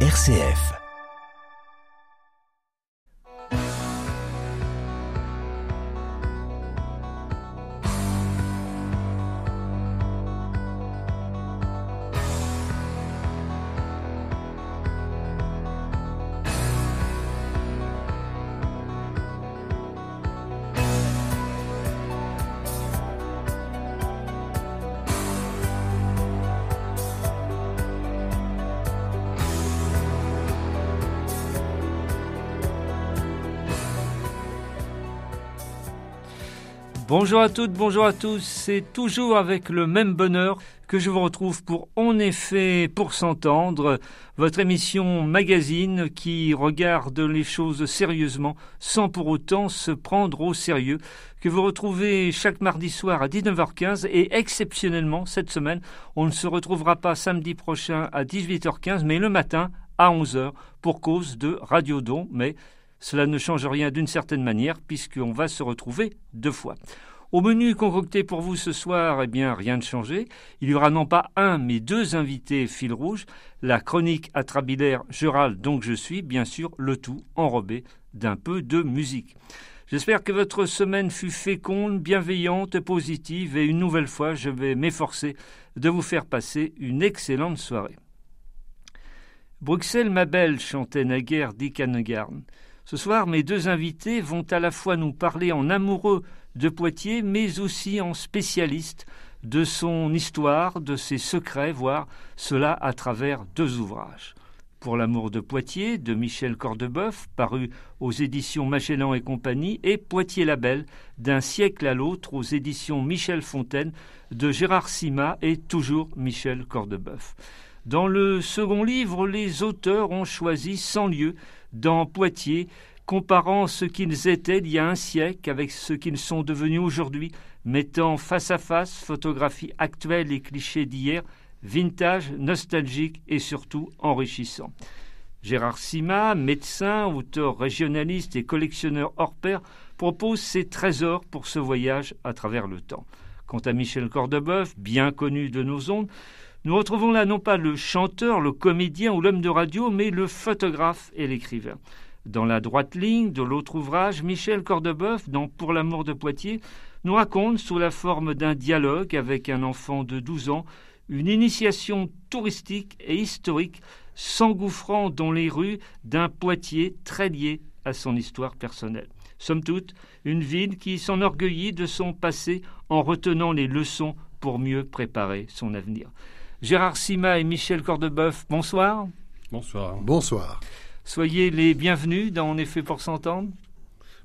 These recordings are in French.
RCF. Bonjour à toutes, bonjour à tous. C'est toujours avec le même bonheur que je vous retrouve pour En effet pour s'entendre, votre émission magazine qui regarde les choses sérieusement sans pour autant se prendre au sérieux, que vous retrouvez chaque mardi soir à 19h15 et exceptionnellement cette semaine, on ne se retrouvera pas samedi prochain à 18h15 mais le matin à 11h pour cause de Radio Don, mais cela ne change rien d'une certaine manière puisqu'on va se retrouver deux fois. Au menu concocté pour vous ce soir, eh bien, rien de changé. Il y aura non pas un, mais deux invités fil rouge. La chronique atrabilaire Je râle donc je suis, bien sûr, le tout enrobé d'un peu de musique. J'espère que votre semaine fut féconde, bienveillante, positive et une nouvelle fois, je vais m'efforcer de vous faire passer une excellente soirée. Bruxelles, ma belle, chantait naguère Dick Hanegarn. Ce soir, mes deux invités vont à la fois nous parler en amoureux de Poitiers, mais aussi en spécialiste de son histoire, de ses secrets, voire cela à travers deux ouvrages. Pour l'amour de Poitiers, de Michel Cordebeuf, paru aux éditions Magellan et compagnie, et Poitiers la Belle, d'un siècle à l'autre, aux éditions Michel Fontaine, de Gérard Sima et toujours Michel Cordebeuf. Dans le second livre, les auteurs ont choisi sans lieu dans Poitiers, comparant ce qu'ils étaient il y a un siècle avec ce qu'ils sont devenus aujourd'hui, mettant face à face photographies actuelles et clichés d'hier, vintage, nostalgique et surtout enrichissant. Gérard Sima, médecin, auteur régionaliste et collectionneur hors pair, propose ses trésors pour ce voyage à travers le temps. Quant à Michel Cordebeuf, bien connu de nos ondes, nous retrouvons là non pas le chanteur, le comédien ou l'homme de radio, mais le photographe et l'écrivain. Dans la droite ligne de l'autre ouvrage, Michel Cordebeuf, dans Pour l'amour de Poitiers, nous raconte, sous la forme d'un dialogue avec un enfant de 12 ans, une initiation touristique et historique s'engouffrant dans les rues d'un Poitiers très lié à son histoire personnelle. Somme toute, une ville qui s'enorgueillit de son passé en retenant les leçons pour mieux préparer son avenir. Gérard Sima et Michel Cordebeuf, bonsoir. Bonsoir. Bonsoir. Soyez les bienvenus dans En effet pour s'entendre.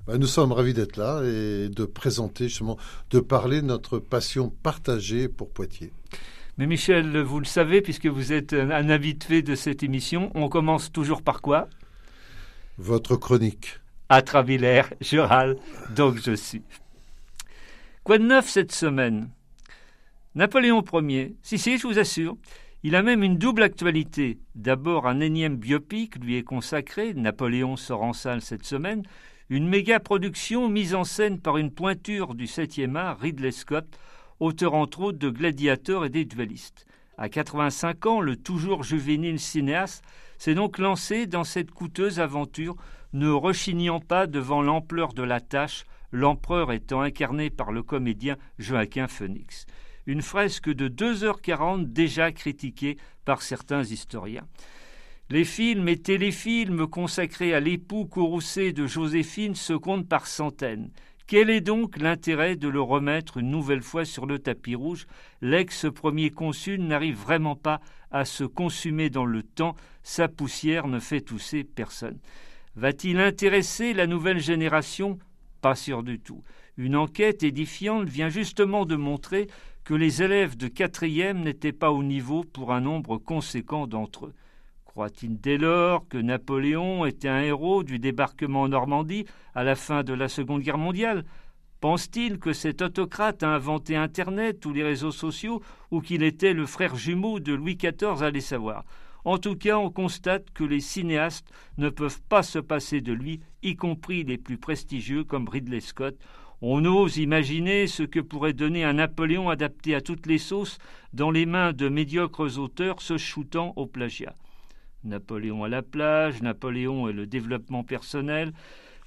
Ben, nous sommes ravis d'être là et de présenter justement, de parler de notre passion partagée pour Poitiers. Mais Michel, vous le savez, puisque vous êtes un habitué de cette émission, on commence toujours par quoi? Votre chronique. À Travillaire, je râle, donc je suis. Quoi de neuf cette semaine? Napoléon Ier, si si, je vous assure, il a même une double actualité. D'abord, un énième biopic lui est consacré, Napoléon sort en salle cette semaine, une méga production mise en scène par une pointure du 7e art, Ridley Scott, auteur entre autres de Gladiator et des Duelistes. À 85 ans, le toujours juvénile cinéaste s'est donc lancé dans cette coûteuse aventure, ne rechignant pas devant l'ampleur de la tâche, l'empereur étant incarné par le comédien Joaquin Phoenix une fresque de 2h40 déjà critiquée par certains historiens. Les films et téléfilms consacrés à l'époux courroucé de Joséphine se comptent par centaines. Quel est donc l'intérêt de le remettre une nouvelle fois sur le tapis rouge? L'ex-premier consul n'arrive vraiment pas à se consumer dans le temps, sa poussière ne fait tousser personne. Va-t-il intéresser la nouvelle génération? Pas sûr du tout. Une enquête édifiante vient justement de montrer que les élèves de quatrième n'étaient pas au niveau pour un nombre conséquent d'entre eux. Croit-il dès lors que Napoléon était un héros du débarquement en Normandie à la fin de la Seconde Guerre mondiale? Pense-t-il que cet autocrate a inventé Internet ou les réseaux sociaux ou qu'il était le frère jumeau de Louis XIV Allez savoir. En tout cas, on constate que les cinéastes ne peuvent pas se passer de lui, y compris les plus prestigieux comme Ridley Scott, on ose imaginer ce que pourrait donner un Napoléon adapté à toutes les sauces dans les mains de médiocres auteurs se shootant au plagiat. Napoléon à la plage, Napoléon et le développement personnel,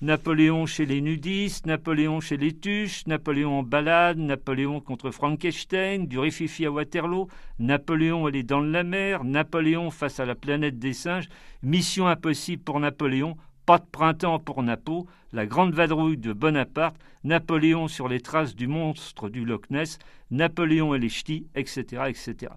Napoléon chez les nudistes, Napoléon chez les tuches, Napoléon en balade, Napoléon contre Frankenstein, du Rififi à Waterloo, Napoléon les dents de la mer, Napoléon face à la planète des singes, Mission impossible pour Napoléon, pas de printemps pour Napo, la grande vadrouille de Bonaparte, Napoléon sur les traces du monstre du Loch Ness, Napoléon et les ch'tis, etc., etc.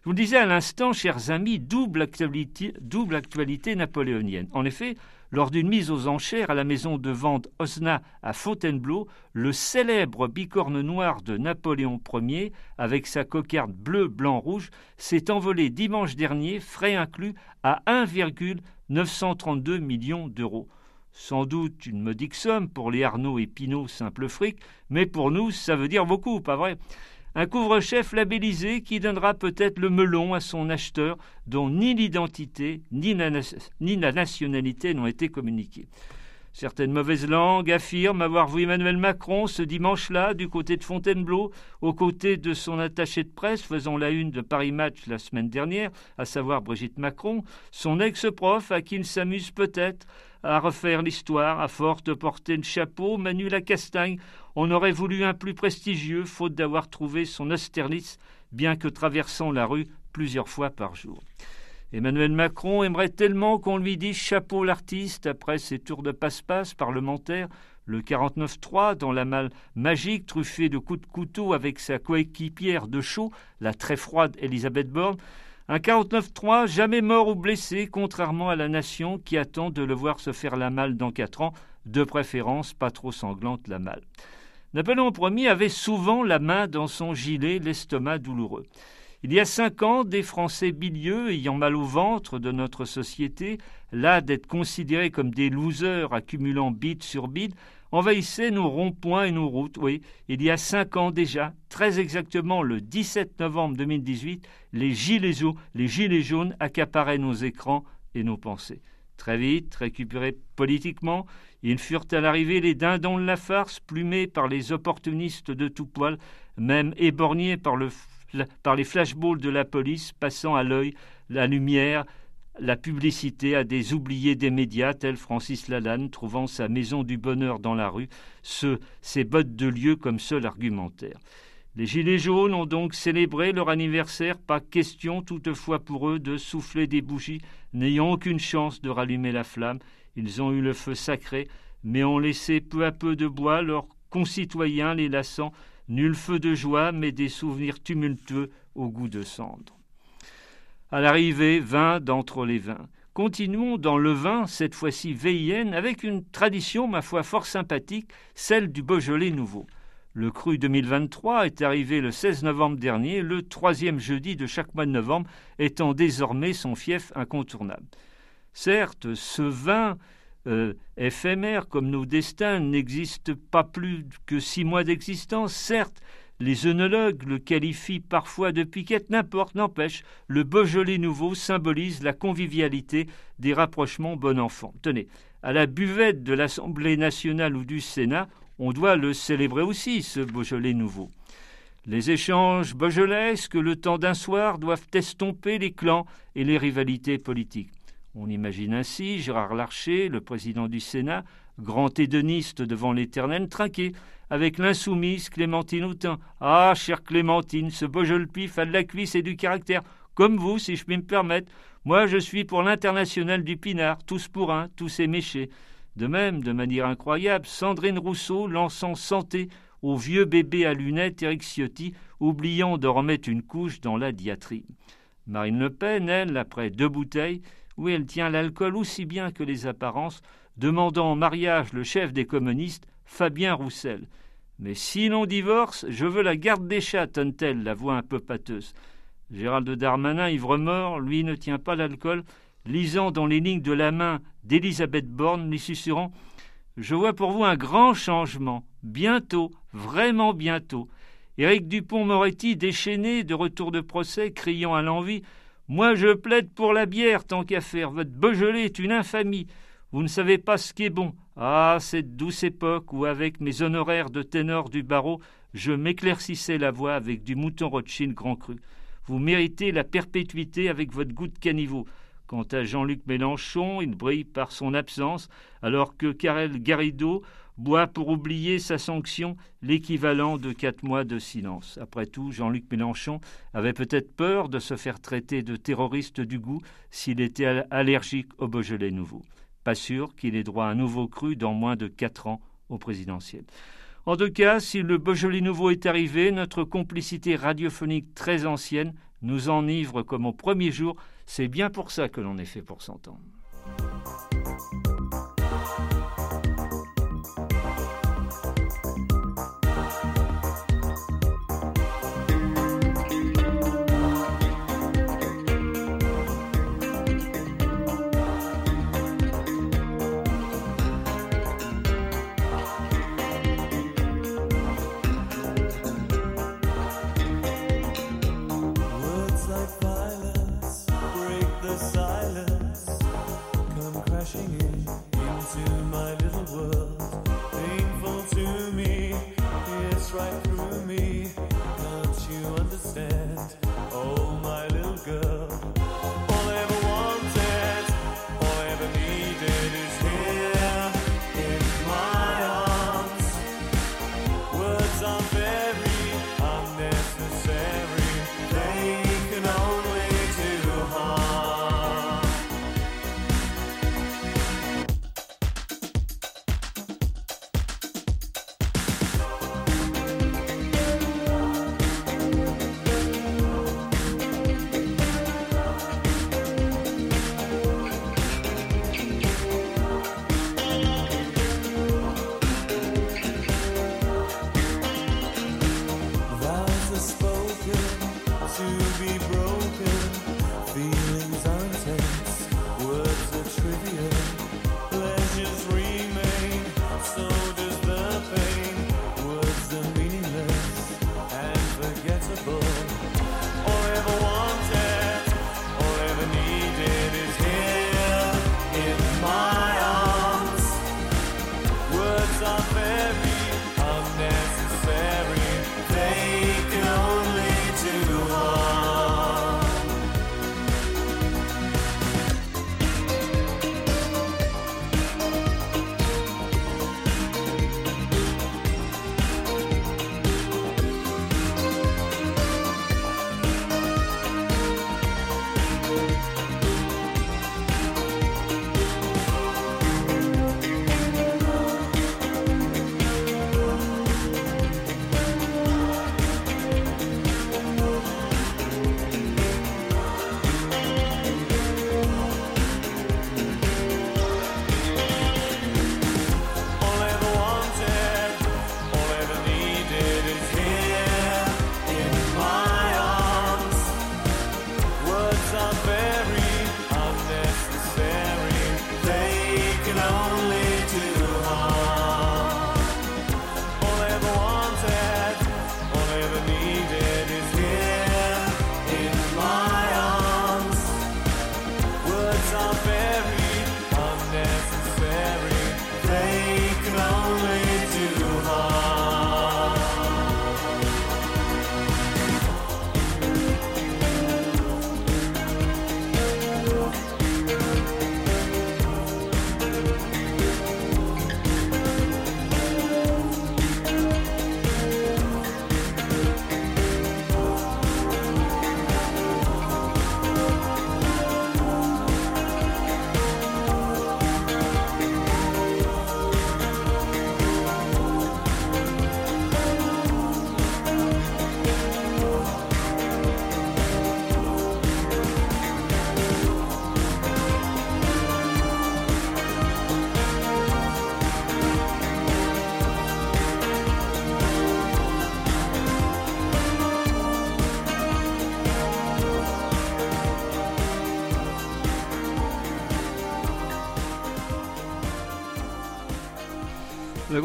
Je vous le disais à l'instant, chers amis, double actualité, double actualité napoléonienne. En effet, lors d'une mise aux enchères à la maison de vente Osna à Fontainebleau, le célèbre bicorne noir de Napoléon Ier, avec sa cocarde bleu, blanc, rouge, s'est envolé dimanche dernier, frais inclus, à 1,932 millions d'euros. Sans doute une modique somme pour les Arnaud et Pinot simple fric, mais pour nous, ça veut dire beaucoup, pas vrai? Un couvre-chef labellisé qui donnera peut-être le melon à son acheteur dont ni l'identité ni la, nationalité n'ont été communiquées. Certaines mauvaises langues affirment avoir vu Emmanuel Macron ce dimanche-là du côté de Fontainebleau, aux côtés de son attaché de presse faisant la une de Paris Match la semaine dernière, à savoir Brigitte Macron, son ex-prof à qui il s'amuse peut-être à refaire l'histoire, à force de porter le chapeau, Manu Castagne. On aurait voulu un plus prestigieux, faute d'avoir trouvé son Austerlitz, bien que traversant la rue plusieurs fois par jour. Emmanuel Macron aimerait tellement qu'on lui dise chapeau l'artiste après ses tours de passe-passe parlementaires, le 49-3 dans la malle magique truffée de coups de couteau avec sa coéquipière de chaud, la très froide Elisabeth Borne, un 49-3 jamais mort ou blessé, contrairement à la nation qui attend de le voir se faire la malle dans quatre ans, de préférence pas trop sanglante la malle. Napoléon Ier avait souvent la main dans son gilet, l'estomac douloureux. Il y a cinq ans, des Français bilieux ayant mal au ventre de notre société, là d'être considérés comme des losers accumulant bide sur bide, envahissait nos ronds-points et nos routes. Oui, il y a cinq ans déjà, très exactement le 17 novembre 2018, les gilets, les gilets jaunes accaparaient nos écrans et nos pensées. Très vite, récupérés politiquement, ils furent à l'arrivée les dindons de la farce, plumés par les opportunistes de tout poil, même éborgnés par, le, par les flashballs de la police, passant à l'œil la lumière, la publicité à des oubliés des médias, tels Francis Lalanne, trouvant sa maison du bonheur dans la rue, ce, ses bottes de lieu comme seul argumentaire. Les Gilets jaunes ont donc célébré leur anniversaire, pas question toutefois pour eux de souffler des bougies, n'ayant aucune chance de rallumer la flamme. Ils ont eu le feu sacré, mais ont laissé peu à peu de bois leurs concitoyens les lassant, nul feu de joie, mais des souvenirs tumultueux au goût de cendre. À l'arrivée, vin d'entre les vins. Continuons dans le vin, cette fois-ci VIN, avec une tradition, ma foi, fort sympathique, celle du Beaujolais nouveau. Le cru 2023 est arrivé le 16 novembre dernier, le troisième jeudi de chaque mois de novembre étant désormais son fief incontournable. Certes, ce vin euh, éphémère comme nos destins n'existe pas plus que six mois d'existence, certes, les œnologues le qualifient parfois de piquette, n'importe, n'empêche, le Beaujolais nouveau symbolise la convivialité des rapprochements bon enfant. Tenez, à la buvette de l'Assemblée nationale ou du Sénat, on doit le célébrer aussi, ce Beaujolais nouveau. Les échanges beaujolesques, le temps d'un soir, doivent estomper les clans et les rivalités politiques. On imagine ainsi Gérard Larcher, le président du Sénat, grand hédoniste devant l'éternel, trinqué avec l'insoumise Clémentine Houtin. Ah, chère Clémentine, ce beau pif a de la cuisse et du caractère, comme vous, si je puis me permettre. Moi, je suis pour l'international du pinard, tous pour un, tous éméchés. De même, de manière incroyable, Sandrine Rousseau lançant santé au vieux bébé à lunettes Eric Ciotti, oubliant de remettre une couche dans la diatribe. Marine Le Pen, elle, après deux bouteilles, où elle tient l'alcool aussi bien que les apparences, demandant en mariage le chef des communistes, Fabien Roussel. Mais si l'on divorce, je veux la garde des chats, tonne-t-elle, la voix un peu pâteuse. Gérald Darmanin, ivre-mort, lui ne tient pas l'alcool, lisant dans les lignes de la main d'Élisabeth Borne, lui susurrant Je vois pour vous un grand changement, bientôt, vraiment bientôt. Éric Dupont-Moretti, déchaîné, de retour de procès, criant à l'envie Moi je plaide pour la bière, tant qu'à faire. Votre Beaujolais est une infamie. Vous ne savez pas ce qui est bon. Ah, cette douce époque où, avec mes honoraires de ténor du barreau, je m'éclaircissais la voix avec du mouton Rothschild grand cru. Vous méritez la perpétuité avec votre goût de caniveau. Quant à Jean-Luc Mélenchon, il brille par son absence, alors que Karel Garrido boit pour oublier sa sanction l'équivalent de quatre mois de silence. Après tout, Jean-Luc Mélenchon avait peut-être peur de se faire traiter de terroriste du goût s'il était allergique au Beaujolais nouveau. Pas sûr qu'il ait droit à un nouveau cru dans moins de quatre ans au présidentiel. En tout cas, si le Beaujolais nouveau est arrivé, notre complicité radiophonique très ancienne nous enivre comme au premier jour. C'est bien pour ça que l'on est fait pour s'entendre.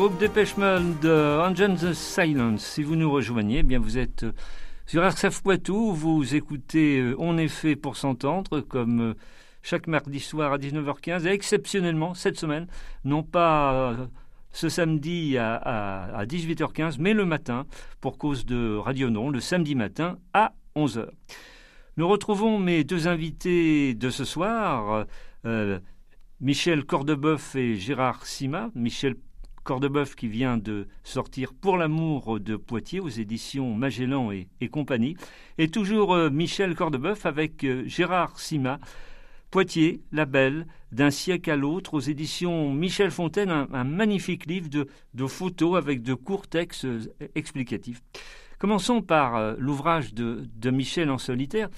Groupe Dépêche de Engine the Silence. Si vous nous rejoignez, eh bien vous êtes euh, sur RCF Poitou. Vous écoutez euh, On est fait pour s'entendre comme euh, chaque mardi soir à 19h15 et exceptionnellement cette semaine, non pas ce samedi à, à 18h15, mais le matin pour cause de Radio Non, le samedi matin à 11h. Nous retrouvons mes deux invités de ce soir, euh, Michel Cordeboeuf et Gérard Sima. Michel Cordeboeuf qui vient de sortir Pour l'amour de Poitiers aux éditions Magellan et, compagnie. Et toujours euh, Michel Cordeboeuf avec euh, Gérard Sima. Poitiers, la belle, d'un siècle à l'autre, aux éditions Michel Fontaine, un, magnifique livre de, photos avec de courts textes explicatifs. Commençons par euh, l'ouvrage de, Michel en solitaire.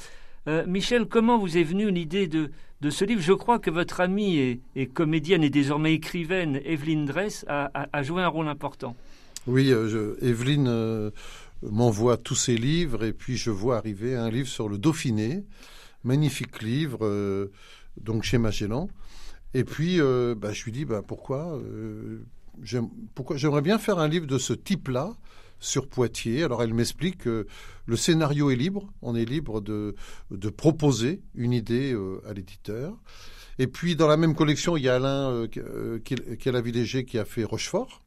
Euh, Michel, comment vous est venue l'idée de, ce livre Je crois que votre amie et, comédienne et désormais écrivaine, Evelyne Dress, a, joué un rôle important. Oui, euh, Evelyne m'envoie tous ses livres et puis je vois arriver un livre sur le Dauphiné, magnifique livre, donc chez Magellan. Et puis, bah, je lui dis, bah, pourquoi J'aimerais bien faire un livre de ce type-là, sur Poitiers. Alors elle m'explique que le scénario est libre, on est libre de, de proposer une idée euh, à l'éditeur. Et puis dans la même collection, il y a Alain euh, euh, qui, est la villéger qui a fait Rochefort.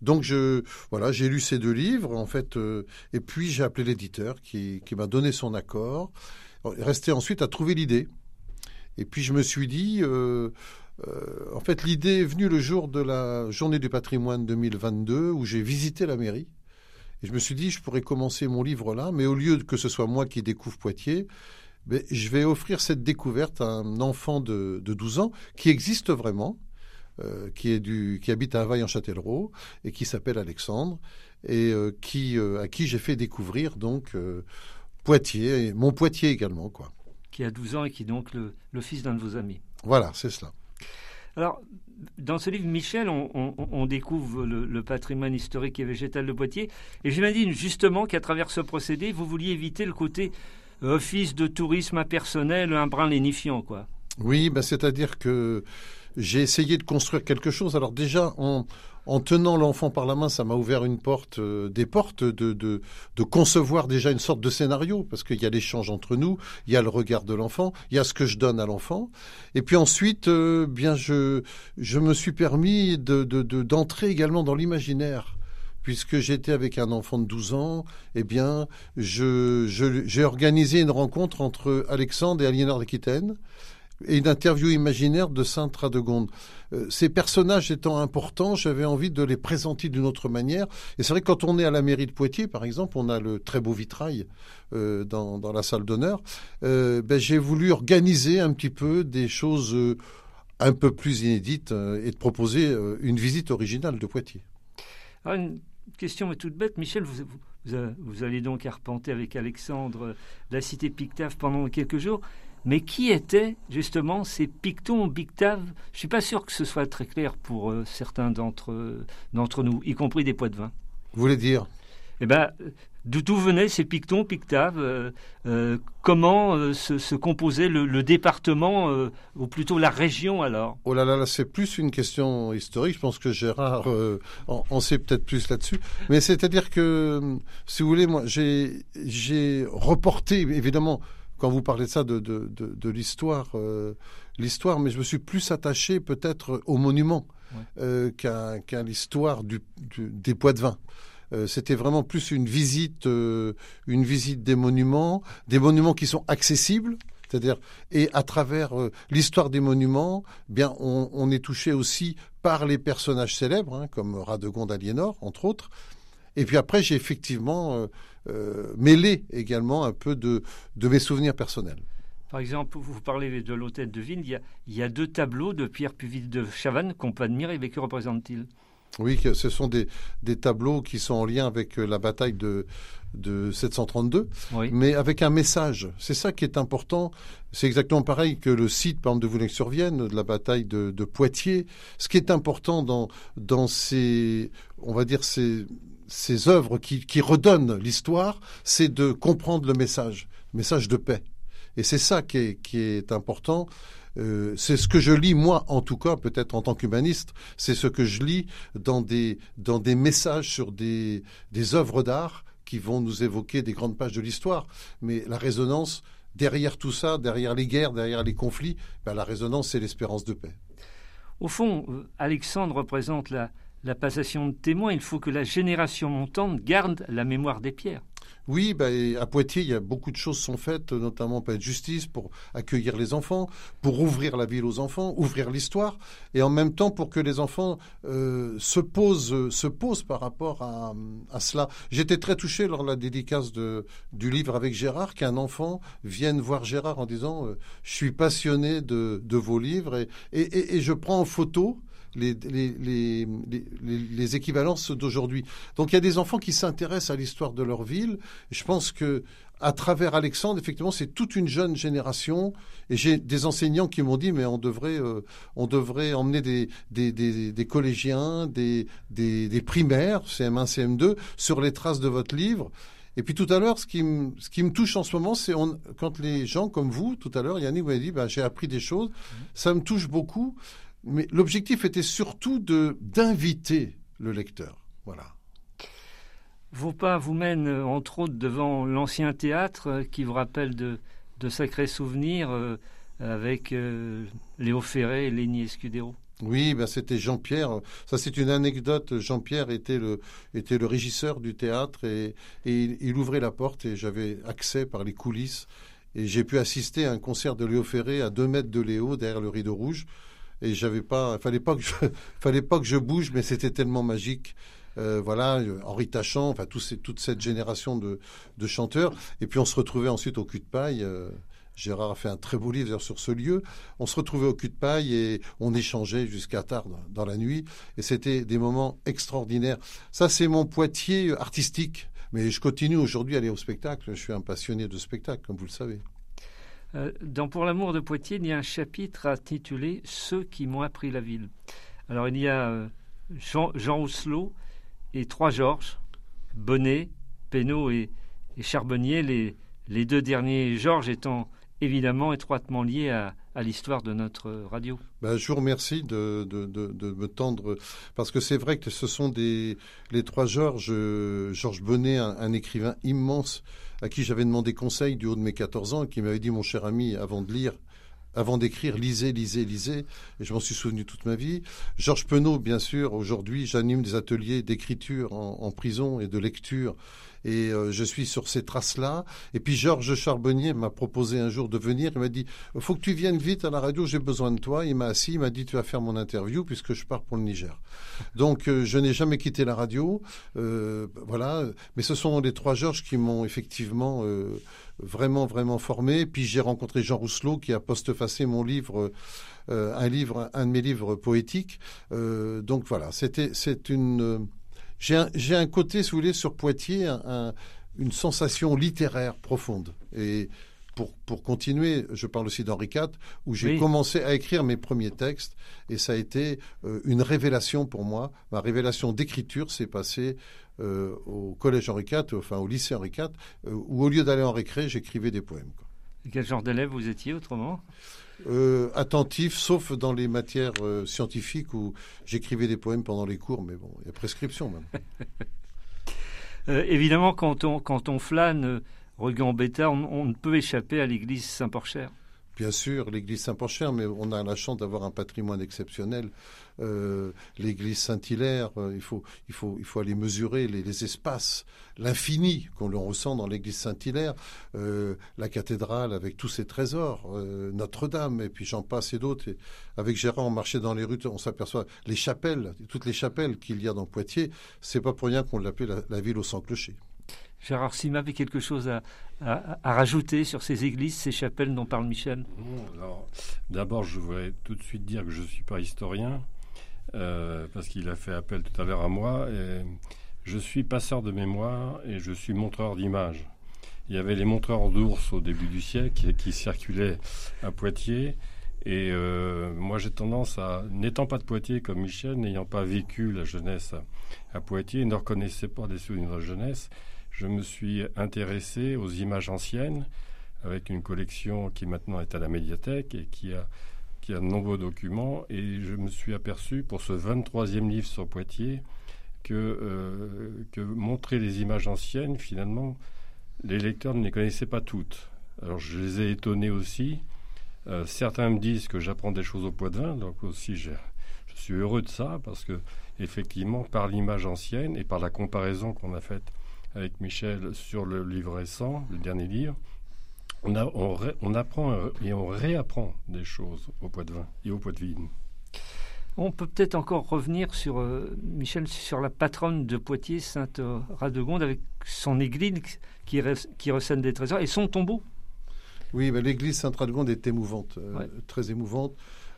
Donc je voilà, j'ai lu ces deux livres en fait, et puis j'ai appelé l'éditeur qui, qui m'a donné son accord. Resté ensuite à trouver l'idée. Et puis je me suis dit, en fait, l'idée est venue le jour de la journée du patrimoine 2022 où j'ai visité la mairie et je me suis dit, je pourrais commencer mon livre là, mais au lieu que ce soit moi qui découvre Poitiers, ben, je vais offrir cette découverte à un enfant de, 12 ans qui existe vraiment, euh, qui, est du, qui habite à Havaille-en-Châtellerault et qui s'appelle Alexandre, et euh, qui, euh, à qui j'ai fait découvrir donc Poitiers, et mon Poitiers également. quoi. Qui a 12 ans et qui est donc le, le fils d'un de vos amis. Voilà, c'est cela. Alors, dans ce livre, Michel, on, découvre le, patrimoine historique et végétal de Poitiers. Et j'imagine justement qu'à travers ce procédé, vous vouliez éviter le côté euh, office de tourisme impersonnel, un brin lénifiant, quoi. Oui, ben c'est-à-dire que j'ai essayé de construire quelque chose. Alors déjà, en, en tenant l'enfant par la main, ça m'a ouvert une porte, euh, des portes de, de, de, concevoir déjà une sorte de scénario, parce qu'il y a l'échange entre nous, il y a le regard de l'enfant, il y a ce que je donne à l'enfant, et puis ensuite, euh, bien je, je me suis permis de, d'entrer également dans l'imaginaire. Puisque j'étais avec un enfant de 12 ans, eh bien, je, j'ai organisé une rencontre entre Alexandre et Aliénor d'Aquitaine et une interview imaginaire de Sainte Radegonde. Euh, ces personnages étant importants, j'avais envie de les présenter d'une autre manière. Et c'est vrai que quand on est à la mairie de Poitiers, par exemple, on a le très beau vitrail euh, dans, la salle d'honneur. Euh, ben, j'ai voulu organiser un petit peu des choses un peu plus inédites et de proposer une visite originale de Poitiers. Alors une question toute bête, Michel, vous, vous allez donc arpenter avec Alexandre la cité Pictave pendant quelques jours. Mais qui étaient justement ces Pictons Pictaves Je ne suis pas sûr que ce soit très clair pour euh, certains d'entre d'entre nous, y compris des poids de vin. Vous voulez dire? Eh bien, d'où venaient ces Pictons Pictaves euh, euh, Comment se, composait le, département, ou plutôt la région alors? Oh là là, là c'est plus une question historique. Je pense que Gérard en, sait peut-être plus là-dessus. Mais c'est-à-dire que, si vous voulez, moi, j'ai reporté, évidemment, quand vous parlez de ça, de, de, de, l'histoire, euh, l'histoire, mais je me suis plus attaché peut-être au monument euh, qu'à, l'histoire du, des poids de vin. Euh, c'était vraiment plus une visite, une visite des monuments, des monuments qui sont accessibles, c'est-à-dire et à travers l'histoire des monuments, bien on, on, est touché aussi par les personnages célèbres, hein, comme Radegonde Aliénor, entre autres. Et puis après, j'ai effectivement euh, mêler également un peu de, de mes souvenirs personnels. Par exemple, vous parlez de l'hôtel de ville, il y, a, il y a deux tableaux de Pierre Puvis de Chavannes qu'on peut admirer, mais que représentent-ils? Oui, ce sont des, des, tableaux qui sont en lien avec euh, la bataille de, de 732, mais avec un message. C'est ça qui est important. C'est exactement pareil que le site, par exemple, de Voulin-sur-Vienne, de la bataille de, de, Poitiers. Ce qui est important dans, dans ces, on va dire, ces, ces œuvres qui, redonnent l'histoire, c'est de comprendre le message, le message de paix. Et c'est ça qui est, important. Euh, c'est ce que je lis, moi, en tout cas, peut-être en tant qu'humaniste, c'est ce que je lis dans des, messages sur des, des œuvres d'art qui vont nous évoquer des grandes pages de l'histoire. Mais la résonance, derrière tout ça, derrière les guerres, derrière les conflits, ben, la résonance, c'est l'espérance de paix. Au fond, euh, Alexandre représente la, la passation de témoins, il faut que la génération montante garde la mémoire des pierres. Oui, bah, à Poitiers, il y a beaucoup de choses sont faites, notamment pas de justice pour accueillir les enfants, pour ouvrir la ville aux enfants, ouvrir l'histoire, et en même temps pour que les enfants euh, se posent, se posent par rapport à, cela. J'étais très touché lors de la dédicace du livre avec Gérard qu'un enfant vienne voir Gérard en disant euh, je suis passionné de, vos livres et, et, je prends en photo les, les, les, équivalences d'aujourd'hui. Donc il y a des enfants qui s'intéressent à l'histoire de leur ville. je pense que à travers Alexandre, effectivement, c'est toute une jeune génération. Et j'ai des enseignants qui m'ont dit, mais on devrait, euh, on devrait emmener des, des, des, collégiens, des, des, primaires, CM1, CM2, sur les traces de votre livre. Et puis tout à l'heure, ce qui, me, ce qui me touche en ce moment, c'est quand les gens comme vous, tout à l'heure, Yannick, vous avez dit, bah, j'ai appris des choses. Ça me touche beaucoup. Mais l'objectif était surtout de d'inviter le lecteur. Voilà. Vos pas vous mènent entre autres devant l'ancien théâtre euh, qui vous rappelle de, de sacrés souvenirs euh, avec euh, Léo Ferré et Léni Escudero. Oui, ben c'était Jean-Pierre. Ça, c'est une anecdote. Jean-Pierre était le, était le régisseur du théâtre et, et il, ouvrait la porte et j'avais accès par les coulisses. Et j'ai pu assister à un concert de Léo Ferré à deux mètres de Léo, derrière le rideau rouge et j'avais pas, fallait pas que je, fallait pas que je bouge, mais c'était tellement magique. Euh, voilà, Henri Tachant, enfin toute cette génération de, de, chanteurs. Et puis on se retrouvait ensuite au cul de paille. Euh, Gérard a fait un très beau livre sur ce lieu. On se retrouvait au cul de paille et on échangeait jusqu'à tard dans la nuit. Et c'était des moments extraordinaires. Ça, c'est mon Poitiers artistique. Mais je continue aujourd'hui à aller au spectacle. Je suis un passionné de spectacle, comme vous le savez. Euh, dans Pour l'amour de Poitiers, il y a un chapitre intitulé Ceux qui m'ont appris la ville. Alors il y a euh, Jean, Jean et trois Georges, Bonnet, Pénaud et, Charbonnier, les, les, deux derniers Georges étant évidemment étroitement liés à, l'histoire de notre radio. Ben, je vous remercie de, me tendre, parce que c'est vrai que ce sont les trois Georges, euh, Georges Bonnet, un écrivain immense, à qui j'avais demandé conseil du haut de mes 14 ans, qui m'avait dit, mon cher ami, avant de lire, avant d'écrire, lisez, lisez, lisez. Et je m'en suis souvenu toute ma vie. Georges Penaud, bien sûr, aujourd'hui, j'anime des ateliers d'écriture en, prison et de lecture et euh, je suis sur ces traces-là. Et puis Georges Charbonnier m'a proposé un jour de venir. Il m'a dit faut que tu viennes vite à la radio, j'ai besoin de toi. Il m'a assis, il m'a dit tu vas faire mon interview puisque je pars pour le Niger. Donc euh, je n'ai jamais quitté la radio. Euh, voilà. Mais ce sont les trois Georges qui m'ont effectivement vraiment vraiment formé. Puis j'ai rencontré Jean Rousselot qui a postfacé mon livre. un livre, un de mes livres poétiques. donc voilà, c'était, c'est une, j'ai un, côté, si vous voulez, sur Poitiers, une sensation littéraire profonde. Et pour, pour continuer, je parle aussi d'Henri IV, où j'ai commencé à écrire mes premiers textes, et ça a été euh, une révélation pour moi. Ma révélation d'écriture s'est passée euh, au collège Henri IV, enfin au lycée Henri IV, euh, où au lieu d'aller en récré, j'écrivais des poèmes. Quel genre d'élève vous étiez autrement? Euh, attentif, sauf dans les matières euh, scientifiques où j'écrivais des poèmes pendant les cours, mais bon, il y a prescription même. Euh, évidemment, quand on, quand on flâne, Regan Bêta, on, ne peut échapper à l'église Saint-Porcher. Bien sûr, l'église Saint-Porcher, mais on a la chance d'avoir un patrimoine exceptionnel. Euh, l'église Saint-Hilaire, euh, il, faut, il, faut, il faut aller mesurer les, espaces, l'infini qu'on ressent dans l'église Saint-Hilaire, euh, la cathédrale avec tous ses trésors, Notre-Dame, et puis j'en passe et d'autres. Avec Gérard, on marchait dans les rues, on s'aperçoit les chapelles, toutes les chapelles qu'il y a dans Poitiers, c'est pas pour rien qu'on l'appelle la, ville au sans clocher. Gérard Sima avait quelque chose à, rajouter sur ces églises, ces chapelles dont parle Michel? D'abord, je voudrais tout de suite dire que je ne suis pas historien, euh, parce qu'il a fait appel tout à l'heure à moi. Je suis passeur de mémoire et je suis montreur d'images. Il y avait les montreurs d'ours au début du siècle qui, circulaient à Poitiers. Et euh, moi, j'ai tendance à, n'étant pas de Poitiers comme Michel, n'ayant pas vécu la jeunesse à, Poitiers, ne reconnaissait pas des souvenirs de jeunesse, je me suis intéressé aux images anciennes avec une collection qui maintenant est à la médiathèque et qui a, qui a de nombreux documents. Et je me suis aperçu pour ce 23e livre sur Poitiers que, euh, que montrer les images anciennes, finalement, les lecteurs ne les connaissaient pas toutes. Alors je les ai étonnés aussi. Euh, certains me disent que j'apprends des choses au poids de vin, donc aussi je suis heureux de ça parce que effectivement par l'image ancienne et par la comparaison qu'on a faite avec Michel sur le livre récent, le dernier livre. On, on, apprend et on réapprend des choses au poids de vin et au poids de vigne. On peut peut-être encore revenir sur euh, Michel sur la patronne de Poitiers, Sainte Radegonde, avec son église qui, qui recèle des trésors et son tombeau. Oui, mais l'église Sainte Radegonde est émouvante, euh, très émouvante.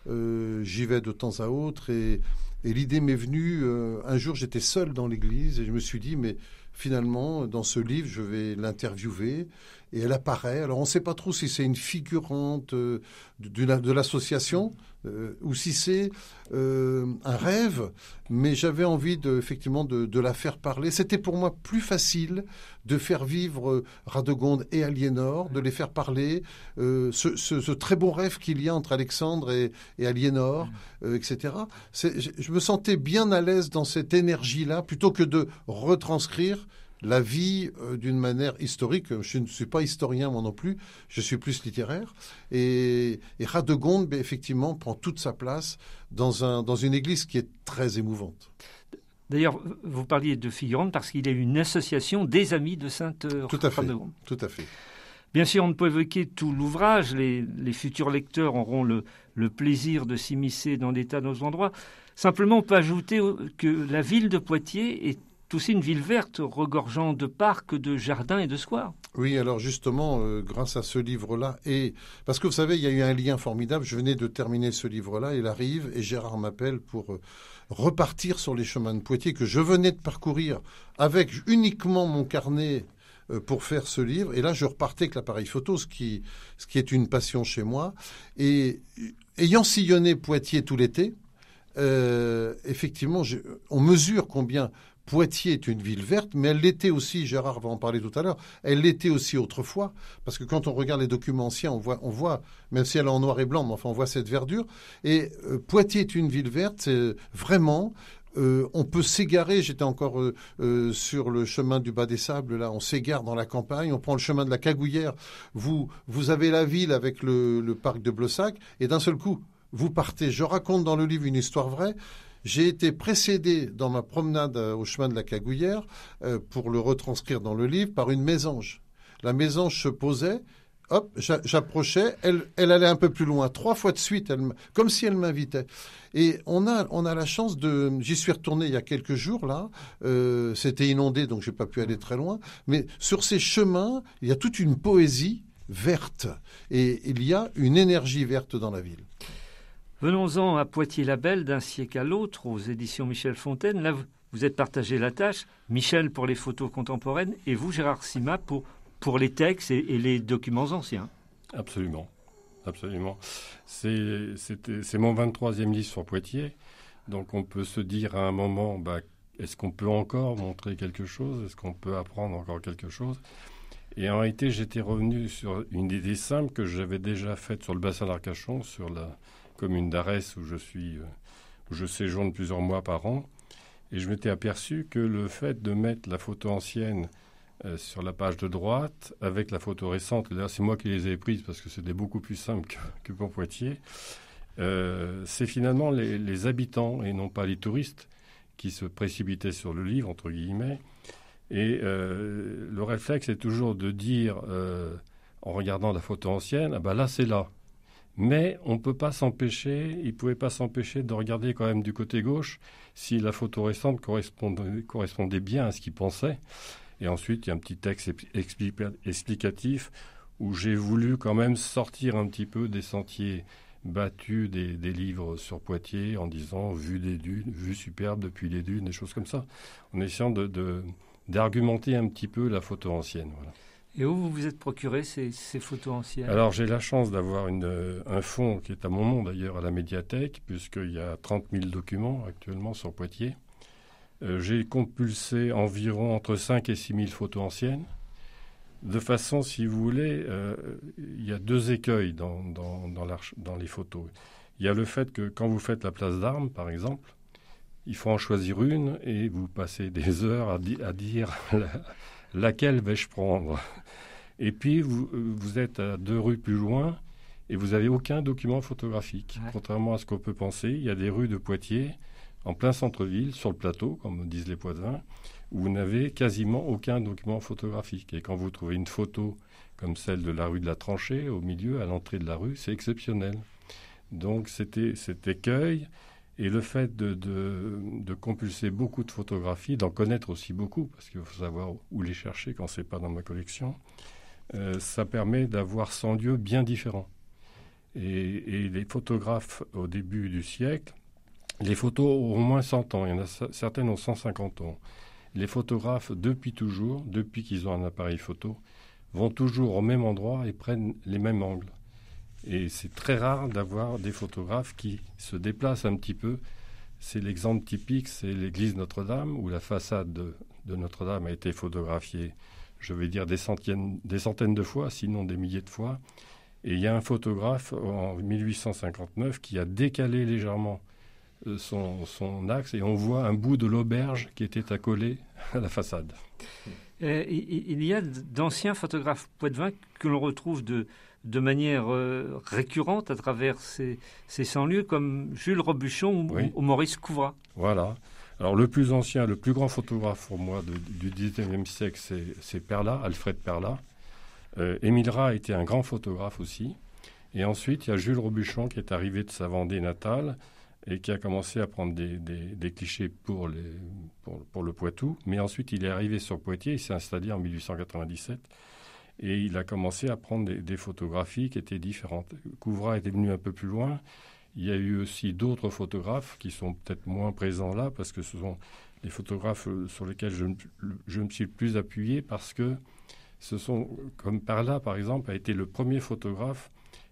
Euh, j'y vais de temps à autre et, l'idée m'est venue. un jour, j'étais seul dans l'église et je me suis dit, mais finalement, dans ce livre, je vais l'interviewer et elle apparaît. Alors, on ne sait pas trop si c'est une figurante de, de l'association euh, ou si c'est euh, un rêve, mais j'avais envie de, effectivement de, la faire parler. C'était pour moi plus facile de faire vivre euh, Radegonde et Aliénor, de les faire parler, ce, très bon rêve qu'il y a entre Alexandre et Aliénor, etc. Je me sentais bien à l'aise dans cette énergie-là, plutôt que de retranscrire la vie euh, d'une manière historique. Je ne suis pas historien moi non plus, je suis plus littéraire. Et, et Radegonde, ben, effectivement, prend toute sa place dans, un, dans une église qui est très émouvante. D'ailleurs, vous parliez de figurante parce qu'il y a une association des amis de Sainte tout à fait, Tout à fait. Bien sûr, on ne peut évoquer tout l'ouvrage. Les, futurs lecteurs auront le, le plaisir de s'immiscer dans des tas d'autres endroits. Simplement, on peut ajouter que la ville de Poitiers est aussi une ville verte, regorgeant de parcs, de jardins et de squares. Oui, alors justement, euh, grâce à ce livre-là, et parce que vous savez, il y a eu un lien formidable. Je venais de terminer ce livre-là, il arrive, et Gérard m'appelle pour euh, repartir sur les chemins de Poitiers que je venais de parcourir avec uniquement mon carnet euh, pour faire ce livre. Et là, je repartais avec l'appareil photo, ce qui, ce qui est une passion chez moi. Et ayant sillonné Poitiers tout l'été, effectivement, on mesure combien Poitiers est une ville verte, mais elle l'était aussi, Gérard va en parler tout à l'heure, elle l'était aussi autrefois, parce que quand on regarde les documents anciens, on voit, même si elle est en noir et blanc, mais enfin on voit cette verdure. Et euh, Poitiers est une ville verte, c'est vraiment, euh, on peut s'égarer. J'étais encore euh, sur le chemin du bas des sables. Là, on s'égare dans la campagne. On prend le chemin de la Cagouillère. Vous, vous avez la ville avec le, le parc de Blossac, et d'un seul coup, vous partez. Je raconte dans le livre une histoire vraie. J'ai été précédé dans ma promenade euh, au chemin de la Cagouillère, euh, pour le retranscrire dans le livre, par une mésange. La mésange se posait, hop, j'approchais, elle, elle allait un peu plus loin, trois fois de suite, comme si elle m'invitait. Et on a, on a la chance de, j'y suis retourné il y a quelques jours là, euh, c'était inondé donc j'ai pas pu aller très loin, mais sur ces chemins, il y a toute une poésie verte et il y a une énergie verte dans la ville. Venons-en à Poitiers-la-Belle d'un siècle à l'autre, aux éditions Michel Fontaine. Là, vous êtes partagé la tâche. Michel pour les photos contemporaines et vous, Gérard Sima, pour, pour les textes et, les documents anciens. Absolument. Absolument. C'est mon 23e livre sur Poitiers. Donc on peut se dire à un moment, bah, est-ce qu'on peut encore montrer quelque chose? Est-ce qu'on peut apprendre encore quelque chose? Et en réalité, j'étais revenu sur une idée simple que j'avais déjà faite sur le bassin d'Arcachon, sur la, commune d'Arès où je suis, euh, où je séjourne plusieurs mois par an. Et je m'étais aperçu que le fait de mettre la photo ancienne euh, sur la page de droite avec la photo récente, d'ailleurs c'est moi qui les ai prises parce que c'était beaucoup plus simple que, pour Poitiers, euh, c'est finalement les, habitants et non pas les touristes qui se précipitaient sur le livre, entre guillemets. Et le réflexe est toujours de dire, en regardant la photo ancienne, ah ben là c'est là. Mais on ne peut pas s'empêcher, il ne pouvait pas s'empêcher de regarder quand même du côté gauche si la photo récente correspondait, bien à ce qu'il pensait. Et ensuite, il y a un petit texte explicatif où j'ai voulu quand même sortir un petit peu des sentiers battus des, livres sur Poitiers en disant vue des dunes, vue superbe depuis les dunes, des choses comme ça, en essayant d'argumenter un petit peu la photo ancienne. Voilà. Et où vous vous êtes procuré ces, photos anciennes? Alors j'ai la chance d'avoir un fonds qui est à mon nom d'ailleurs à la médiathèque, puisqu'il y a 30 000 documents actuellement sur Poitiers. Euh, j'ai compulsé environ entre 5 et 6 000 photos anciennes. De façon, si vous voulez, euh, il y a deux écueils dans, les photos. Il y a le fait que quand vous faites la place d'armes, par exemple, il faut en choisir une et vous passez des heures à dire laquelle vais-je prendre? Et puis, vous, vous, êtes à deux rues plus loin et vous n'avez aucun document photographique. Contrairement à ce qu'on peut penser, il y a des rues de Poitiers, en plein centre-ville, sur le plateau, comme disent les Poitevins, où vous n'avez quasiment aucun document photographique. Et quand vous trouvez une photo comme celle de la rue de la Tranchée, au milieu, à l'entrée de la rue, c'est exceptionnel. Donc c'était cet écueil et le fait de, compulser beaucoup de photographies, d'en connaître aussi beaucoup, parce qu'il faut savoir où les chercher quand ce n'est pas dans ma collection, euh, ça permet d'avoir 100 lieux bien différents. Et, et, les photographes au début du siècle, les photos ont au moins 100 ans, il y en a certaines ont 150 ans. Les photographes, depuis toujours, depuis qu'ils ont un appareil photo, vont toujours au même endroit et prennent les mêmes angles. Et c'est très rare d'avoir des photographes qui se déplacent un petit peu. C'est l'exemple typique, c'est l'église Notre-Dame, où la façade de, Notre-Dame a été photographiée, je vais dire, des centaines, des centaines de fois, sinon des milliers de fois. Et il y a un photographe en 1859 qui a décalé légèrement euh, son, axe et on voit un bout de l'auberge qui était accolé à la façade. Euh, il y a d'anciens photographes poitevins que l'on retrouve de, de manière euh, récurrente à travers ces, ces 100 lieux, comme Jules Robuchon ou, Maurice Couvra. Voilà. Alors le plus ancien, le plus grand photographe pour moi du 19e siècle, c'est Perla, Alfred Perla. Euh, Émile Rat était un grand photographe aussi. Et ensuite, il y a Jules Robuchon qui est arrivé de sa Vendée natale et qui a commencé à prendre des, des, clichés pour, les, pour, pour, le Poitou. Mais ensuite, il est arrivé sur Poitiers, il s'est installé en 1897 et il a commencé à prendre des, photographies qui étaient différentes. Couvra était venu un peu plus loin. Il y a eu aussi d'autres photographes qui sont peut-être moins présents là parce que ce sont les photographes sur lesquels je, je me suis le plus appuyé parce que ce sont, comme Parla par exemple, a été le premier photographe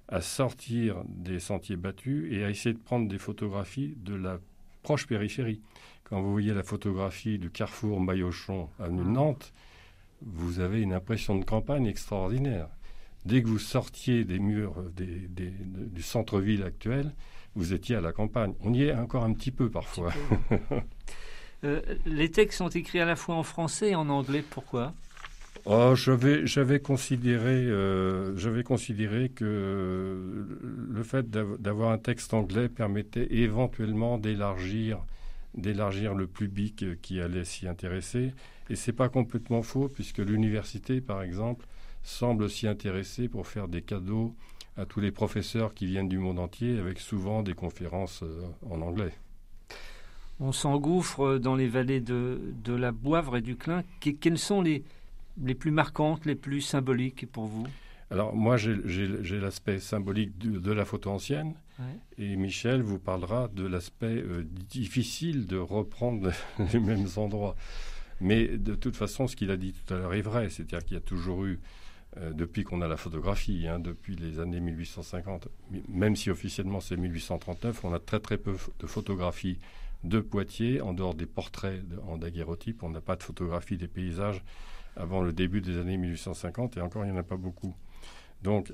à sortir des sentiers battus et à essayer de prendre des photographies de la proche périphérie. Quand vous voyez la photographie du carrefour Maillochon, avenue mmh. Nantes, vous avez une impression de campagne extraordinaire. Dès que vous sortiez des murs du centre-ville actuel, vous étiez à la campagne. On y est encore un petit peu parfois. Euh, les textes sont écrits à la fois en français et en anglais. Pourquoi? Oh, J'avais considéré, euh, considéré que le fait d'avoir un texte anglais permettait éventuellement d'élargir d'élargir le public qui allait s'y intéresser. Et ce n'est pas complètement faux, puisque l'université, par exemple, semble s'y intéresser pour faire des cadeaux à tous les professeurs qui viennent du monde entier, avec souvent des conférences euh, en anglais. On s'engouffre dans les vallées de, la Boivre et du Clin. quelles sont les, les plus marquantes, les plus symboliques pour vous? Alors moi, j'ai l'aspect symbolique de, la photo ancienne, et Michel vous parlera de l'aspect euh, difficile de reprendre les mêmes endroits. Mais de toute façon, ce qu'il a dit tout à l'heure est vrai, c'est-à-dire qu'il y a toujours eu, euh, depuis qu'on a la photographie, hein, depuis les années 1850, même si officiellement c'est 1839, on a très très peu de photographies de Poitiers, en dehors des portraits en daguerreotype, on n'a pas de photographie des paysages avant le début des années 1850, et encore il n'y en a pas beaucoup. Donc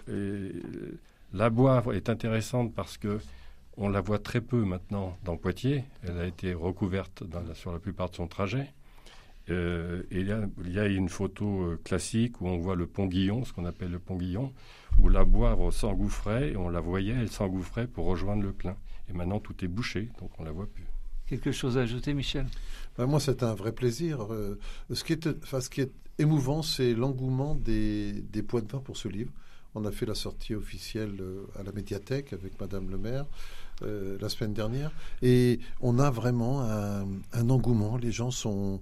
la Boivre est intéressante parce que on la voit très peu maintenant dans Poitiers. Elle a été recouverte sur la plupart de son trajet. Euh, et il y, a, une photo euh, classique où on voit le pont Guillon, ce qu'on appelle le pont Guillon, où la Boivre s'engouffrait, et on la voyait, elle s'engouffrait pour rejoindre le Clin. Et maintenant, tout est bouché, donc on la voit plus. Quelque chose à ajouter, Michel? Ben, Moi, c'est un vrai plaisir. Euh, ce, qui est, ce qui est émouvant, c'est l'engouement des, des points de vin pour ce livre. On a fait la sortie officielle euh, à la médiathèque avec Madame le maire euh, la semaine dernière. Et on a vraiment un, engouement. Les gens sont,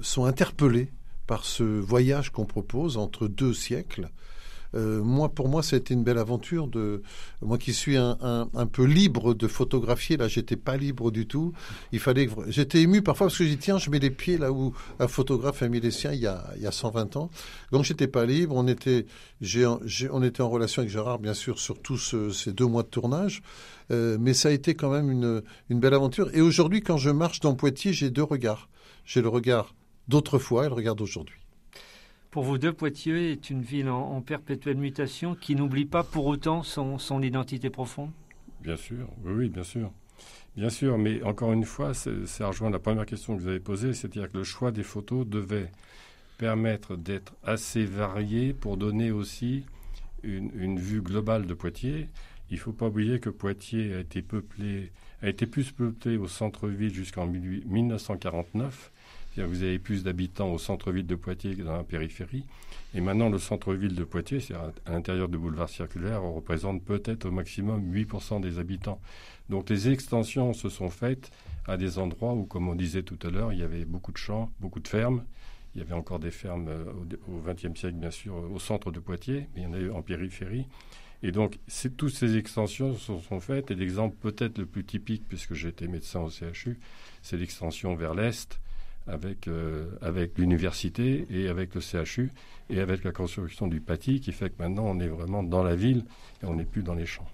sont interpellés par ce voyage qu'on propose entre deux siècles. Euh, moi, pour moi, c'était une belle aventure. De moi qui suis un, un, peu libre de photographier, là, j'étais pas libre du tout. Il fallait, j'étais ému parfois parce que j'ai tiens, je mets les pieds là où un photographe a mis les siens il y a, il y a 120 ans. Donc j'étais pas libre. On était, on était en relation avec Gérard, bien sûr, sur tous ces deux mois de tournage. Euh, mais ça a été quand même une, une belle aventure. Et aujourd'hui, quand je marche dans Poitiers, j'ai deux regards. J'ai le regard d'autrefois et le regard d'aujourd'hui. Pour vous deux, Poitiers est une ville en, perpétuelle mutation qui n'oublie pas pour autant son, identité profonde? Bien sûr, oui, bien sûr. Bien sûr, mais encore une fois, ça rejoint la première question que vous avez posée, c'est-à-dire que le choix des photos devait permettre d'être assez varié pour donner aussi une, vue globale de Poitiers. Il ne faut pas oublier que Poitiers a été peuplé, a été plus peuplé au centre-ville jusqu'en 1949 Vous avez plus d'habitants au centre-ville de Poitiers que dans la périphérie. Et maintenant, le centre-ville de Poitiers, c'est à, l'intérieur du boulevard circulaire, représente peut-être au maximum 8% des habitants. Donc les extensions se sont faites à des endroits où, comme on disait tout à l'heure, il y avait beaucoup de champs, beaucoup de fermes. Il y avait encore des fermes euh, au XXe siècle, bien sûr, au centre de Poitiers, mais il y en a eu en périphérie. Et donc, toutes ces extensions se sont faites. Et l'exemple peut-être le plus typique, puisque j'ai été médecin au CHU, c'est l'extension vers l'Est, avec, euh, avec l'université et avec le CHU, et avec la construction du Paty, qui fait que maintenant on est vraiment dans la ville et on n'est plus dans les champs.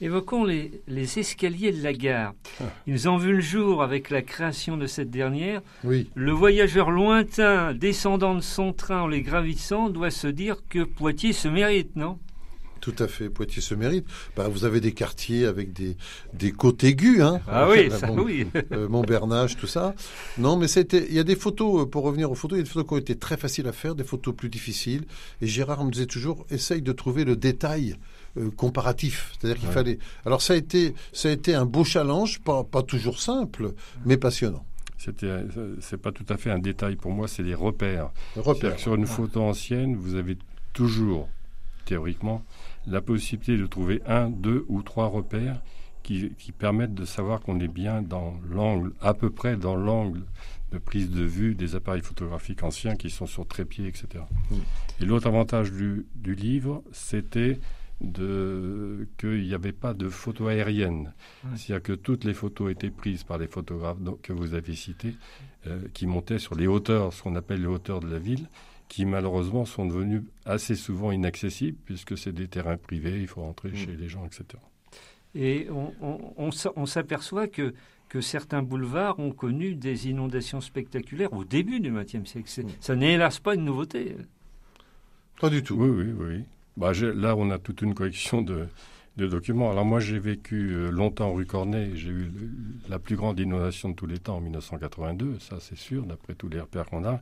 Évoquons les, escaliers de la gare. Ah. Ils ont vu le jour avec la création de cette dernière. Oui. Le voyageur lointain descendant de son train en les gravissant doit se dire que Poitiers se mérite, non? Tout à fait, Poitiers se mérite. Bah, vous avez des quartiers avec des, des côtes aiguës. Hein, ah oui, ça oui. Euh, Montbernage, tout ça. Non, mais c'était. il y a des photos, euh, pour revenir aux photos, il y a des photos qui ont été très faciles à faire, des photos plus difficiles. Et Gérard me disait toujours, essaye de trouver le détail euh, comparatif. C'est-à-dire qu'il fallait. Alors ça a été, ça a été un beau challenge, pas, pas toujours simple, mais passionnant. C'était, c'est pas tout à fait un détail pour moi, c'est les repères. repères. Sur une photo ancienne, vous avez toujours, théoriquement, la possibilité de trouver un, deux ou trois repères qui, permettent de savoir qu'on est bien dans l'angle, à peu près dans l'angle de prise de vue des appareils photographiques anciens qui sont sur trépied, etc. Mm. Et l'autre avantage du, livre, c'était qu'il n'y avait pas de photos aériennes. C'est-à-dire que toutes les photos étaient prises par les photographes que vous avez cités, euh, qui montaient sur les hauteurs, ce qu'on appelle les hauteurs de la ville, qui malheureusement sont devenus assez souvent inaccessibles puisque c'est des terrains privés, il faut rentrer chez mm. les gens, etc. Et on, s'aperçoit que, que certains boulevards ont connu des inondations spectaculaires au début du XXe siècle. Mm. Ça n'est hélas pas une nouveauté. Pas du tout. Oui, oui, oui. Bah, là, on a toute une collection de, de documents. Alors moi, j'ai vécu euh, longtemps rue Cornet. J'ai eu la plus grande inondation de tous les temps en 1982, ça c'est sûr, d'après tous les repères qu'on a.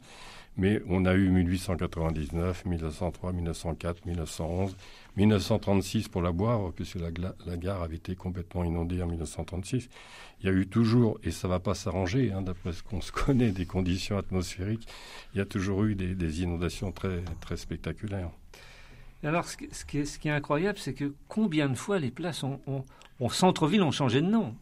Mais on a eu 1899, 1903, 1904, 1911, 1936 pour la boire, puisque la, la, gare avait été complètement inondée en 1936. Il y a eu toujours, et ça ne va pas s'arranger, hein, d'après ce qu'on se connaît des conditions atmosphériques, il y a toujours eu des, inondations très, spectaculaires. Alors, ce, qui, est, incroyable, c'est que combien de fois les places en centre-ville ont changé de nom?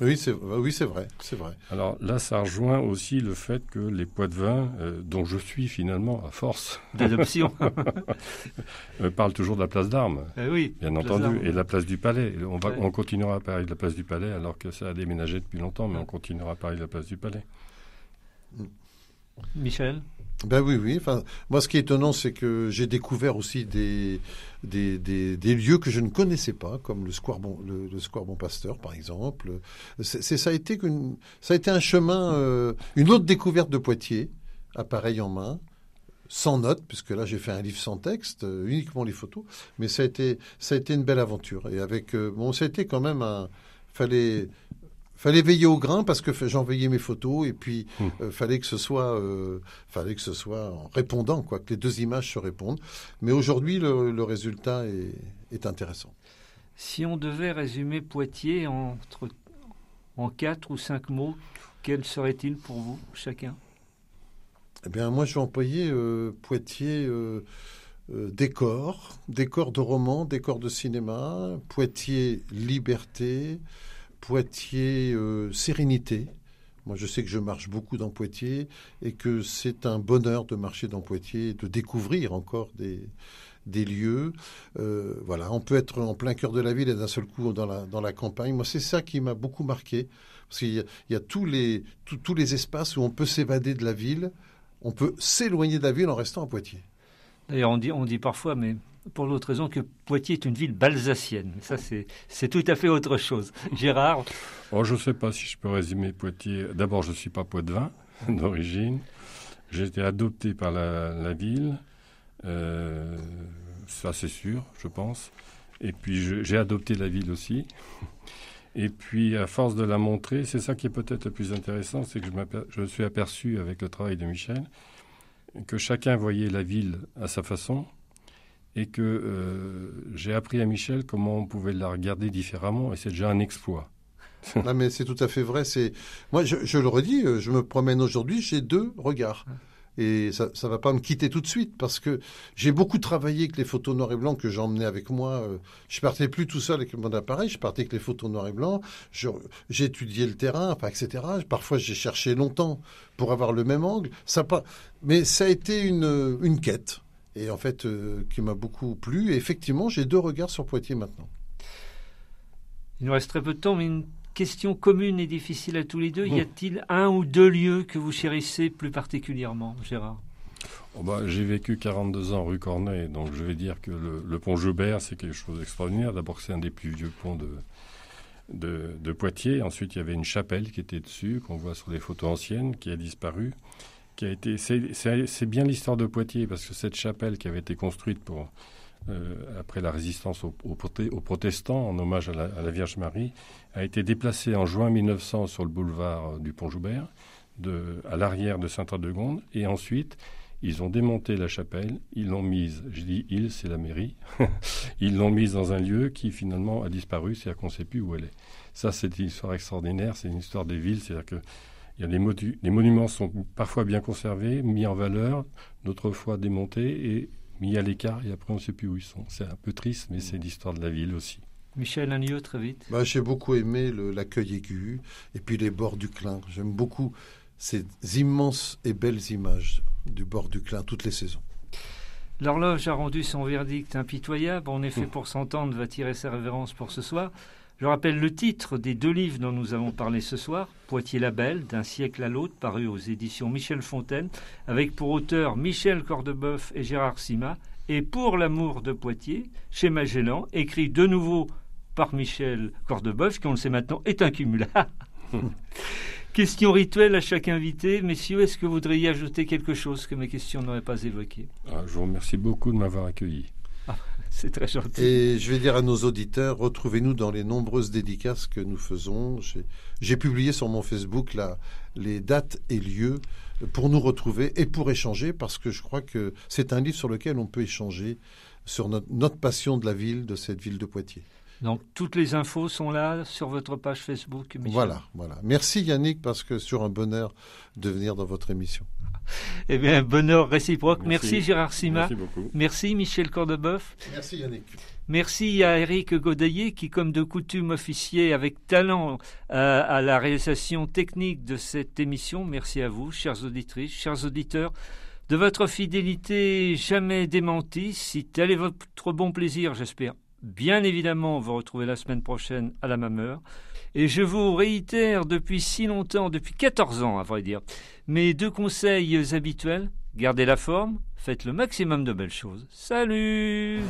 Oui, c'est oui, c'est vrai, c'est vrai. Alors là, ça rejoint aussi le fait que les poids de vin, euh, dont je suis finalement à force d'adoption, euh, parlent toujours de la place d'armes. Eh oui, bien entendu, et de la place du Palais. On va, on continuera à parler de la place du Palais, alors que ça a déménagé depuis longtemps, mais on continuera à parler de la place du Palais. Michel? Ben oui, oui. Enfin, moi, ce qui est étonnant, c'est que j'ai découvert aussi des, des, des, lieux que je ne connaissais pas, comme le Square Bon, le, Square bon Pasteur, par exemple. C'est, ça a été ça a été un chemin, euh, une autre découverte de Poitiers, appareil en main, sans notes, puisque là j'ai fait un livre sans texte, euh, uniquement les photos. Mais ça a été, ça a été une belle aventure. Et avec, euh, bon, ça a été quand même un, fallait fallait veiller au grain parce que j'envoyais mes photos et puis hmm. euh, fallait que ce soit euh, fallait que ce soit en répondant quoi que les deux images se répondent. Mais aujourd'hui le, résultat est, intéressant. Si on devait résumer Poitiers entre en quatre ou cinq mots quels seraient-ils pour vous chacun? Eh bien moi je vais employer euh, Poitiers décor décor de roman décor de cinéma Poitiers liberté Poitiers euh, sérénité. Moi, je sais que je marche beaucoup dans Poitiers et que c'est un bonheur de marcher dans Poitiers, de découvrir encore des, des lieux. Euh, voilà, on peut être en plein cœur de la ville et d'un seul coup dans la, dans la campagne. Moi, c'est ça qui m'a beaucoup marqué. Parce qu'il y, a, tous, les, tous les espaces où on peut s'évader de la ville, on peut s'éloigner de la ville en restant à Poitiers. D'ailleurs, on dit, on dit parfois, mais pour l'autre raison que Poitiers est une ville balsacienne. Ça, c'est tout à fait autre chose. Gérard oh, Je ne sais pas si je peux résumer Poitiers. D'abord, je ne suis pas poitevin d'origine. J'ai été adopté par la, ville. Euh, ça, c'est sûr, je pense. Et puis, j'ai adopté la ville aussi. Et puis, à force de la montrer, c'est ça qui est peut-être le plus intéressant, c'est que je, je me suis aperçu avec le travail de Michel que chacun voyait la ville à sa façon et que euh, j'ai appris à Michel comment on pouvait la regarder différemment, et c'est déjà un exploit. non, mais c'est tout à fait vrai. C'est moi, je, je le redis, euh, je me promène aujourd'hui, j'ai deux regards. Et ça ne va pas me quitter tout de suite parce que j'ai beaucoup travaillé avec les photos noir et blanc que j'emmenais avec moi. Euh, je partais plus tout seul avec mon appareil, je partais avec les photos noir et blanc. J'ai étudié le terrain, etc. Parfois, j'ai cherché longtemps pour avoir le même angle. Ça mais ça a été une, une quête et en fait euh, qui m'a beaucoup plu. Et effectivement, j'ai deux regards sur Poitiers maintenant. Il nous reste très peu de temps, mais une question commune et difficile à tous les deux. Y a-t-il un ou deux lieux que vous chérissez plus particulièrement, Gérard? Oh bah, J'ai vécu 42 ans rue Cornet, donc je vais dire que le, pont Joubert, c'est quelque chose d'extraordinaire. D'abord, c'est un des plus vieux ponts de, de, Poitiers. Ensuite, il y avait une chapelle qui était dessus, qu'on voit sur des photos anciennes, qui a disparu. C'est bien l'histoire de Poitiers, parce que cette chapelle qui avait été construite pour euh, après la résistance aux, protestants, en hommage à la, Vierge Marie, a été déplacée en juin 1900 sur le boulevard du Pont-Joubert, à l'arrière de Saint-Aldegonde, et ensuite ils ont démonté la chapelle, ils l'ont mise, je dis ils, c'est la mairie, ils l'ont mise dans un lieu qui finalement a disparu, c'est-à-dire qu'on ne sait plus où elle est. Ça, c'est une histoire extraordinaire, c'est une histoire des villes, c'est-à-dire que il y a des les monuments sont parfois bien conservés, mis en valeur, d'autres fois démontés, et mis à l'écart et après on ne sait plus où ils sont. C'est un peu triste, mais c'est l'histoire de la ville aussi. Michel Agneau, très vite. Bah, J'ai beaucoup aimé l'accueil aigu et puis les bords du Clin. J'aime beaucoup ces immenses et belles images du bord du Clin toutes les saisons. L'horloge a rendu son verdict impitoyable. En effet, mmh. pour s'entendre, va tirer sa révérence pour ce soir. Je rappelle le titre des deux livres dont nous avons parlé ce soir, Poitiers la Belle, d'un siècle à l'autre, paru aux éditions Michel Fontaine, avec pour auteurs Michel Cordebeuf et Gérard Sima, et Pour l'amour de Poitiers, chez Magellan, écrit de nouveau par Michel Cordebeuf, qui on le sait maintenant est incumulable. Question rituelle à chaque invité. Messieurs, est-ce que vous voudriez ajouter quelque chose que mes questions n'auraient pas évoqué ah, Je vous remercie beaucoup de m'avoir accueilli. C'est très gentil. Et je vais dire à nos auditeurs, retrouvez-nous dans les nombreuses dédicaces que nous faisons. J'ai publié sur mon Facebook là, les dates et lieux pour nous retrouver et pour échanger, parce que je crois que c'est un livre sur lequel on peut échanger sur notre passion de la ville, de cette ville de Poitiers. Donc toutes les infos sont là sur votre page Facebook. Voilà, voilà. Merci Yannick parce que sur un bonheur de venir dans votre émission. Eh bien, bonheur réciproque. Merci, Gérard Sima. Merci beaucoup. Merci Michel Cordebeuf. Merci Yannick. Merci à Eric Godaillé qui, comme de coutume, officiait avec talent euh, à la réalisation technique de cette émission. Merci à vous, chères auditrices, chers auditeurs, de votre fidélité jamais démentie. Si tel est votre bon plaisir, j'espère bien évidemment vous retrouver la semaine prochaine à la même heure. Et je vous réitère depuis si longtemps, depuis 14 ans à vrai dire, mes deux conseils habituels. Gardez la forme, faites le maximum de belles choses. Salut